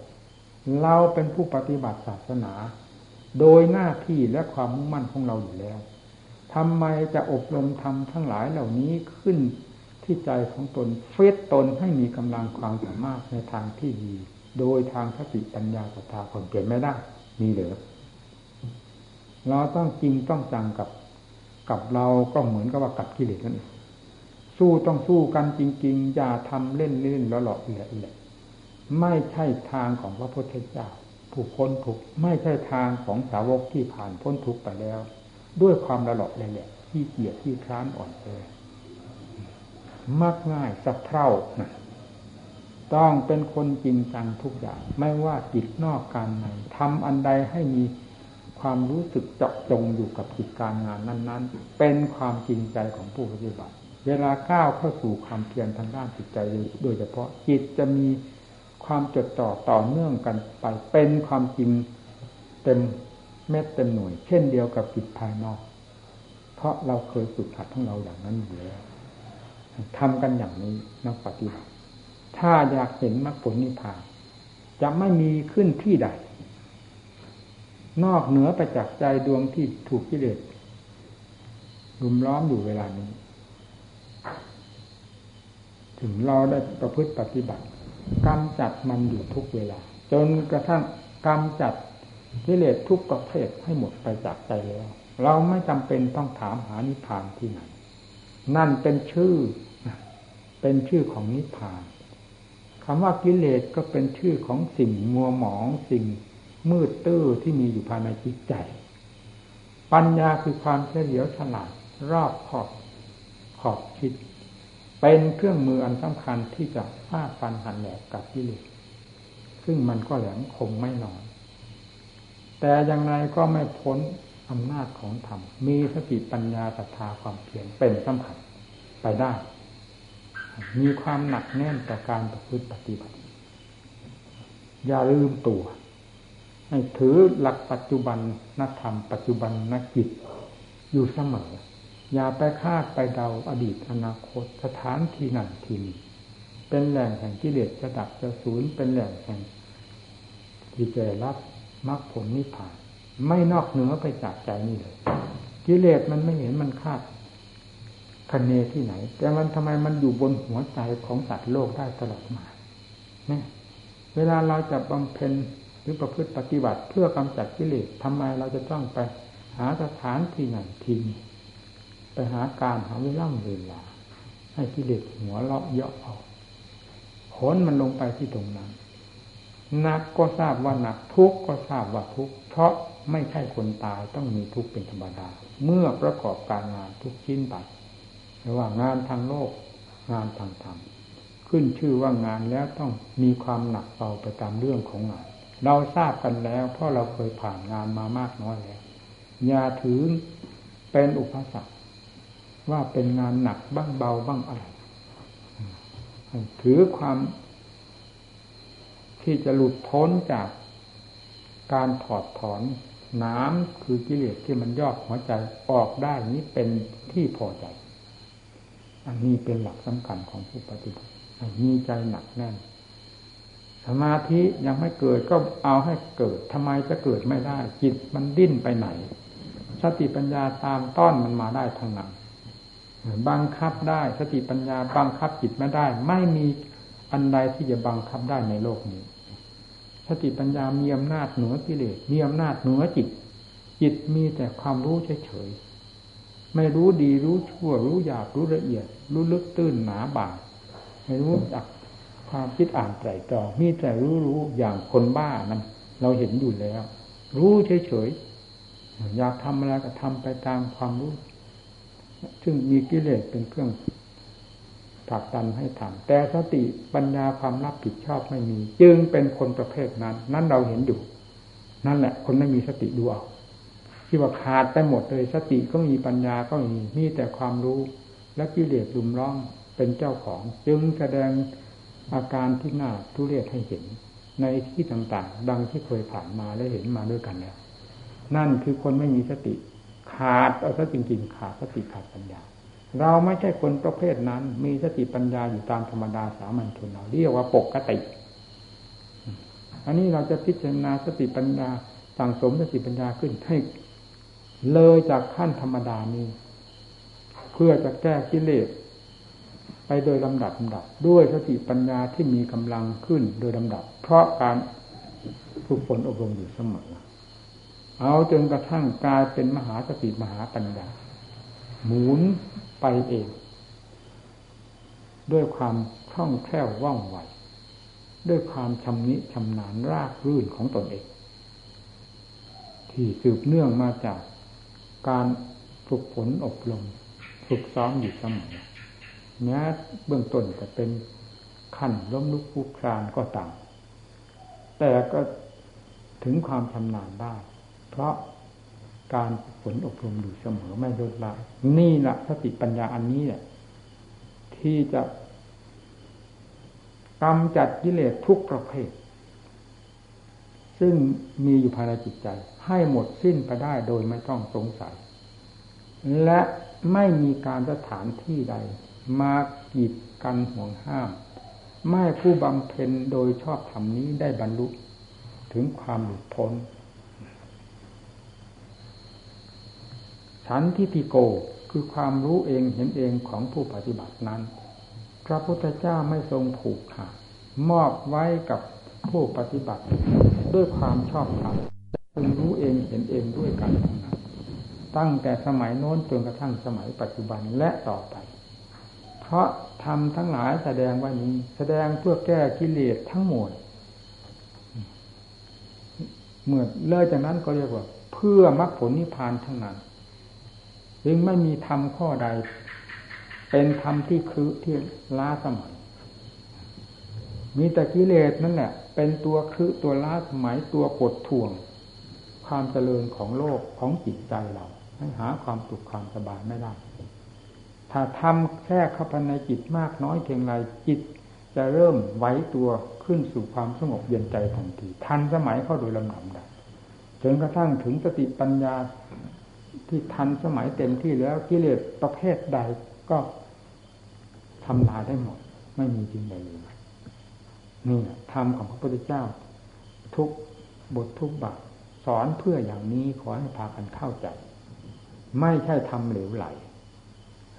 เราเป็นผู้ปฏิบัติศาสนา โดยหน้าที่และความมุ่งมั่นของเราอยู่แล้วทำไมจะอบรมทำทั้งหลายเหล่านี้ขึ้นที่ใจของตนเฟซตนให้มีกำลังความสามารถในทางที่ดี โดยทางสติปัญญาศรัทธาคนเปลี่ยนไม่ได้ มีเหรือเราต้องจริงต้องจังกับ กับเราก็เหมือนกับว่ากับกิเลสนั่นเองสู้ต้องสู้กันจริง ๆ อย่าทำเล่นเล่นแล้วหลอกเละเละไม่ใช่ทางของพระพุทธเจ้าผู้พ้นทุกข์ไม่ใช่ทางของสาวกที่ผ่านพ้นทุกข์ไปแล้ว ด้วยความละหลอกเลยแหละที่เกียดที่คร้านอ่อนแอมักง่ายสักเท่าต้องเป็นคนจริงจังทุกอย่าง ไม่ว่าจิตนอกการในทำอันใดให้มี ความรู้สึกเจาะจงอยู่กับกิจการงานนั้น ๆ เป็นความจริงใจของผู้ปฏิบัติ เวลาก้าวเข้าสู่ความเพียรทางด้านจิตใจโดยเฉพาะจิตจะมีความจดจ่อต่อเนื่องกันไป เป็นความจริงเต็มเม็ดเต็มหน่วย เช่นเดียวกับจิตภายนอก เพราะเราเคยฝึกหัดของเราอย่างนั้นอยู่แล้วทำกันอย่างนี้นักปฏิบัติ ถ้าอยากเห็นมรรคผลนิพพานจะไม่มีขึ้นที่ใด นอกเหนือไปจากใจดวงที่ถูกกิเลสรุมล้อมอยู่เวลานี้ ถึงเราได้ประพฤติปฏิบัติกำจัดมันอยู่ทุกเวลา จนกระทั่งกำจัดกิเลสทุกประเภทให้หมดไปจากใจแล้ว เราไม่จำเป็นต้องถามหานิพพานที่ไหน นั่นเป็นชื่อ เป็นชื่อของนิพพานคำว่ากิเลสก็เป็นชื่อของสิ่งมัวหมองสิ่ง มืดตื้อที่มีอยู่ภายในจิตใจ ปัญญาคือความเฉลียวฉลาดรอบขอบขอบคิด เป็นเครื่องมืออันสำคัญที่จะฟาดฟันหันแหลกกับกิเลสซึ่งมันก็แหลมคมไม่น้อยแต่อย่างไรก็ไม่พ้นอำนาจของธรรม มีสติปัญญาศรัทธาความเพียรเป็นสำคัญไปได้ มีความหนักแน่นต่อการประพฤติปฏิบัติ อย่าลืมตัว ให้ถือหลักปัจจุบันนธรรม ปัจจุบันนักจิตอยู่เสมอ อย่าไปคาดไปเดาอดีตอนาคตสถานที่นั่นที่นี้เป็นแหล่งแห่งกิเลสจะดับจะสูญเป็นแหล่งแห่งที่จะรับมรรคผลนิพพาน ไม่นอกเหนือไปจากใจนี่เลยกิเลสมันไม่เห็นมันคาดคะเนที่ไหน แต่มันทำไมมันอยู่บนหัวใจของสัตว์โลกได้ตลอดมาเนี่ยเวลาเราจะบำเพ็ญ หรือประพฤติปฏิบัติเพื่อกำจัดกิเลสทำไมเราจะต้องไปหาสถานที่ไหนทีนี้ไปหาการหาเวลาเวลา ให้กิเลสหัวเราะเยาะเอาผลมันลงไปที่ตรงนั้นหนักก็ทราบว่าหนักทุกก็ทราบว่าทุกเพราะไม่ใช่คนตายต้องมีทุกเป็นธรรมดา เมื่อประกอบการงานทุกชิ้นไปไม่ว่างานทางโลก งานทางธรรมขึ้นชื่อว่างานแล้วต้องมีความหนักเบาไปตามเรื่องของงาน เราทราบกันแล้วเพราะเราเคยผ่านงานมามากน้อยแล้ว อย่าถือเป็นอุปสรรคว่าเป็นงานหนักบ้างเบาบ้างอะไร ถือความที่จะหลุดพ้นจากการถอดถอนน้ำคือกิเลสที่มันยอกหัวใจออกได้นี้เป็นที่พอใจ อันนี้เป็นหลักสำคัญของผู้ปฏิบัติมีใจหนักแน่น สมาธิยังไม่เกิดก็เอาให้เกิดทำไมจะเกิดไม่ได้ จิตมันดิ้นไปไหน สติปัญญาตามต้อนมันมาได้ทางนั้นบังคับได้สติปัญญาบังคับจิตไม่ได้ ไม่มีอันใดที่จะบังคับได้ในโลกนี้ สติปัญญามีอำนาจเหนือกิเลสมีอำนาจเหนือจิต จิตมีแต่ความรู้เฉยๆไม่รู้ดีรู้ชั่ว รู้หยาบรู้ละเอียด รู้ลึกตื้นหนาบางไม่รู้จัก ความคิดอ่านไตรตรองมีแต่รู้รู้อย่างคนบ้านั้น เราเห็นอยู่แล้ว รู้เฉยๆอยากทำอะไรก็ทำไปตามความรู้ ซึ่งมีกิเลสเป็นเครื่องผลักดันให้ทำแต่สติปัญญาความรับผิดชอบไม่มี จึงเป็นคนประเภทนั้น นั่นเราเห็นอยู่ นั่นแหละ คนไม่มีสติดูเอาที่ว่าขาดไปหมดเลยสติก็มีปัญญาก็มีมีแต่ความรู้และกิเลสลุมร้องเป็นเจ้าของ จึงแสดง อาการที่น่าทุเรศให้เห็น ในที่ต่างๆ ดังที่เคยผ่านมาและเห็นมาด้วยกันแล้ว นั่นคือคนไม่มีสติขาดเอาซะจริงๆขาดสติขาดปัญญา เราไม่ใช่คนประเภทนั้น มีสติปัญญาอยู่ตามธรรมดาสามัญชนเราเรียกว่าปกติ อันนี้เราจะพิจารณาสติปัญญาสั่งสมสติปัญญาขึ้นให้เลยจากขั้นธรรมดานี้ เพื่อจะแก้กิเลส ไปโดยลำดับลำดับ ด้วยสติปัญญาที่มีกำลังขึ้นโดยลำดับ เพราะการฝึกฝนอบรมอยู่เสมอเอาจนกระทั่งกลายเป็นมหาสติมหาปัญญา หมุนไปเอง ด้วยความคล่องแคล่วว่องไวด้วยความชำนิชำนาญรากรื่นของตนเอง ที่สืบเนื่องมาจากการฝึกฝนอบรมฝึกซ้อมอยู่เสมอ แม้เบื้องต้นจะเป็นขั้นล้มลุกคุกครานก็ตามแต่ก็ถึงความชำนาญได้ เพราะการฝนอบรมอยู่เสมอไม่ลดละนี่แหละสติปัญญาอันนี้แหละที่จะกำจัดกิเลสทุกประเภท ซึ่งมีอยู่ภายในจิตใจ ให้หมดสิ้นไปได้โดยไม่ต้องสงสัย และไม่มีการสถานที่ใด มากีดกันห่วงห้าม ไม่ผู้บำเพ็ญโดยชอบธรรมนี้ได้บรรลุถึงความหลุดพ้นฉันทิติโกคือความรู้เองเห็นเองของผู้ปฏิบัตินั้น พระพุทธเจ้าไม่ทรงผูกขาดมอบไว้กับผู้ปฏิบัติ ด้วยความชอบธรรมจึงรู้เองเห็นเองด้วยกันทั้งนั้นตั้งแต่สมัยโน้นจนกระทั่งสมัยปัจจุบันและต่อไป เพราะทำทั้งหลายแสดงว่านี้ แสดงเพื่อแก้กิเลสทั้งหมดเมื่อเลิกจากนั้นก็เรียกว่า เพื่อมรรคผลนิพพานทั้งนั้นจึงไม่มีธรรมข้อใด เป็นธรรมที่คือที่ล้าสมัย มีแต่กิเลสนั่นแหละเป็นตัวคือตัวล้าสมัยตัวกดท่วง ความเจริญของโลกของจิตใจเราให้หาความสุขความสบายไม่ได้ ถ้าทำแค่เข้าไปในจิตมากน้อยเพียงไรจิต จะเริ่มไหวตัวขึ้นสู่ความสงบเย็นใจทันที ทันสมัยเข้าโดยลำดับดับจนกระทั่งถึงสติปัญญาที่ทันสมัยเต็มที่แล้วกิเลสประเภทใดก็ทำลายได้หมด ไม่มีจริงใดเลยนี่ธรรมของพระพุทธเจ้า ทุกบททุกบาทสอนเพื่ออย่างนี้ขอให้พากันเข้าใจ ไม่ใช่ทำเหลวไหล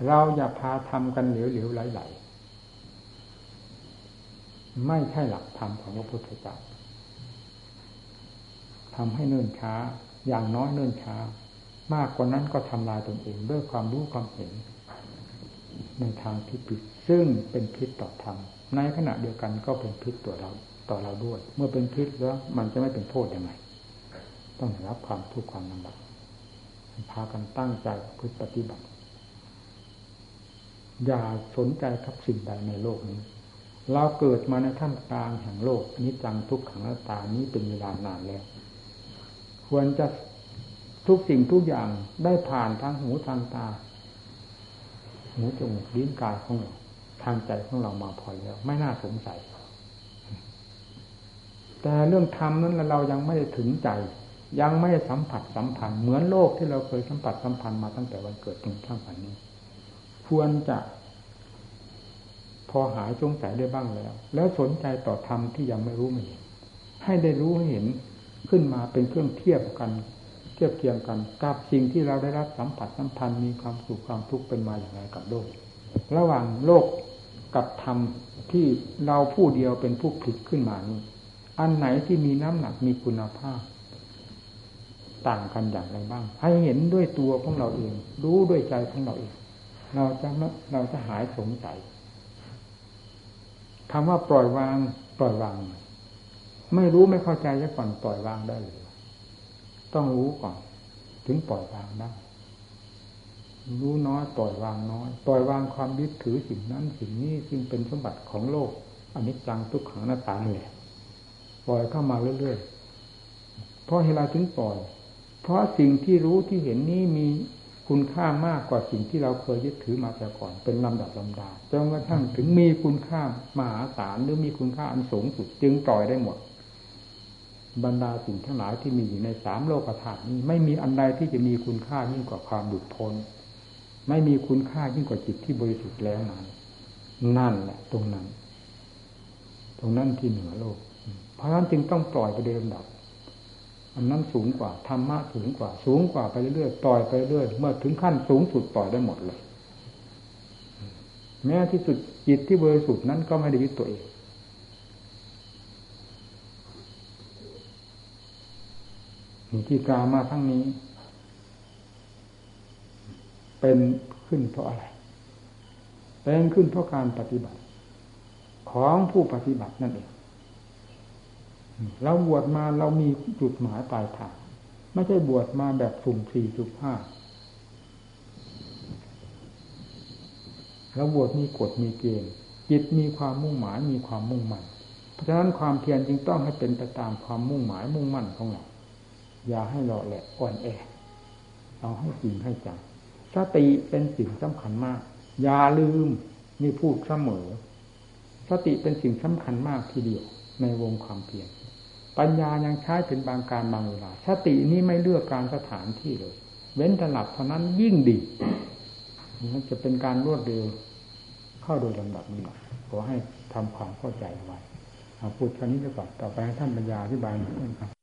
เราอย่าพาทำกันเหลวเหลวไหลไหลไม่ใช่หลักธรรมของพระพุทธเจ้าทำให้เนิ่นช้า อย่างน้อยเนิ่นช้า มากกว่านั้นก็ทำลายตนเองด้วยความรู้ความเห็น ในทางที่ผิดซึ่งเป็นพิษต่อธรรมในขณะเดียวกันก็เป็นพิษต่อเราต่อเราด้วย เมื่อเป็นพิษแล้วมันจะไม่เป็นโทษยังไงต้องรับความทุกข์ความลำบากพากันตั้งใจพึ่ปฏิบัติ อย่าสนใจกับสิ่งใดในโลกนี้ เราเกิดมาในท่ามกลางแห่งโลกนี้จังทุกขังหน้าตานี้เป็นเวลานานแล้ว ควรจะทุกสิ่งทุกอย่างได้ผ่านทางหูทางตา หูจมูกลิ้นกายของเราทางใจของเรามาพอแล้ว ไม่น่าสงสัย แต่เรื่องธรรมนั้นเรายังไม่ได้ถึงใจ ยังไม่ได้สัมผัสสัมพันธ์เหมือนโลกที่เราเคยสัมผัสสัมพันธ์มาตั้งแต่วันเกิดถึงทั้งวันนี้ ควรจะ พอหายสงสัยได้บ้างแล้ว แล้วสนใจต่อธรรมที่ยังไม่รู้ไม่เห็นให้ได้รู้ให้เห็นขึ้นมาเป็นเครื่องเทียบกัน เทียบเทียงกันกับสิ่งที่เราได้รับสัมผัสสัมพันธ์มีความสุขความทุกข์เป็นมาอย่างไรกับโลก ระหว่างโลกกับธรรมที่เราผู้เดียวเป็นผู้ผลิตขึ้นมานี้ อันไหนที่มีน้ำหนักมีคุณภาพ ต่างกันอย่างไรบ้าง ให้เห็นด้วยตัวของเราเอง รู้ด้วยใจของเราเอง เราจะเราจะหายสงสัยคำว่าปล่อยวาง ปล่อยวาง ไม่รู้ไม่เข้าใจจะก่อนปล่อยวางได้เลยต้องรู้ก่อน ถึงปล่อยวางได้รู้น้อยปล่อยวางน้อยปล่อยวางความยึดถือสิ่งนั้นสิ่งนี้ซึ่งเป็นสมบัติของโลกอันนี้จังทุกขังหน้าตาเลยปล่อยเข้ามาเรื่อยๆเพราะเหตุไรถึงปล่อย เพราะสิ่งที่รู้ที่เห็นนี้มี คุณค่ามากกว่าสิ่งที่เราเคยยึดถือมาแต่ก่อน เป็นลำดับลำดาจนกระทั่งถึงมีคุณค่ามหาศาลหรือมีคุณค่าอันสูงสุดจึงปล่อยได้หมด บรรดาสิ่งทั้งหลายที่มีอยู่ในสามโลกธาตุนี้ ไม่มีอันใดที่จะมีคุณค่ายิ่งกว่าความหลุดพ้น ไม่มีคุณค่ายิ่งกว่าจิตที่บริสุทธิ์แล้วนั้นนั่นแหละตรงนั้น ตรงนั้นที่เหนือโลก เพราะฉะนั้นจึงต้องปล่อยไปโดยลำดับ อันนั้นสูงกว่าธรรมะสูงกว่า สูงกว่าไปเรื่อยๆปล่อยไปเรื่อยเมื่อถึงขั้นสูงสุดปล่อยได้หมดเลย แม้ที่สุดจิตที่บริสุทธิ์นั้นก็ไม่ได้ยึดตัวเองที่กล่าวมาทั้งนี้ เป็นขึ้นเพราะอะไร เป็นขึ้นเพราะการปฏิบัติ ของผู้ปฏิบัตินั่นเอง เราบวชมาเรามีจุดหมายปลายทางไม่ใช่บวชมาแบบสุ่มสี่สุ่มห้าเราบวชมีกฎมีเกณฑ์จิตมีความมุ่งหมายมีความมุ่งมั่นเพราะฉะนั้นความเพียรจึงต้องให้เป็นไปตามความมุ่งหมายมุ่งมั่นของเราอย่าให้หล่อแหละอ่อนแอเอาให้จริงให้จังสติเป็นสิ่งสำคัญมาก อย่าลืมนี่พูดเสมอ สติเป็นสิ่งสำคัญมากทีเดียวในวงความเพียร ปัญญายังใช้เป็นบางการบางเวลาสตินี้ไม่เลือกการสถานที่เลย เว้นแต่หลับเท่านั้นยิ่งดีมันจะเป็นการรวดเร็วเข้าโดยลำดับนี้ขอให้ทำความเข้าใจไว้พูดครนี้ไปก่อนต่อไปให้ท่านปัญญาอธิบายหน่อยครับ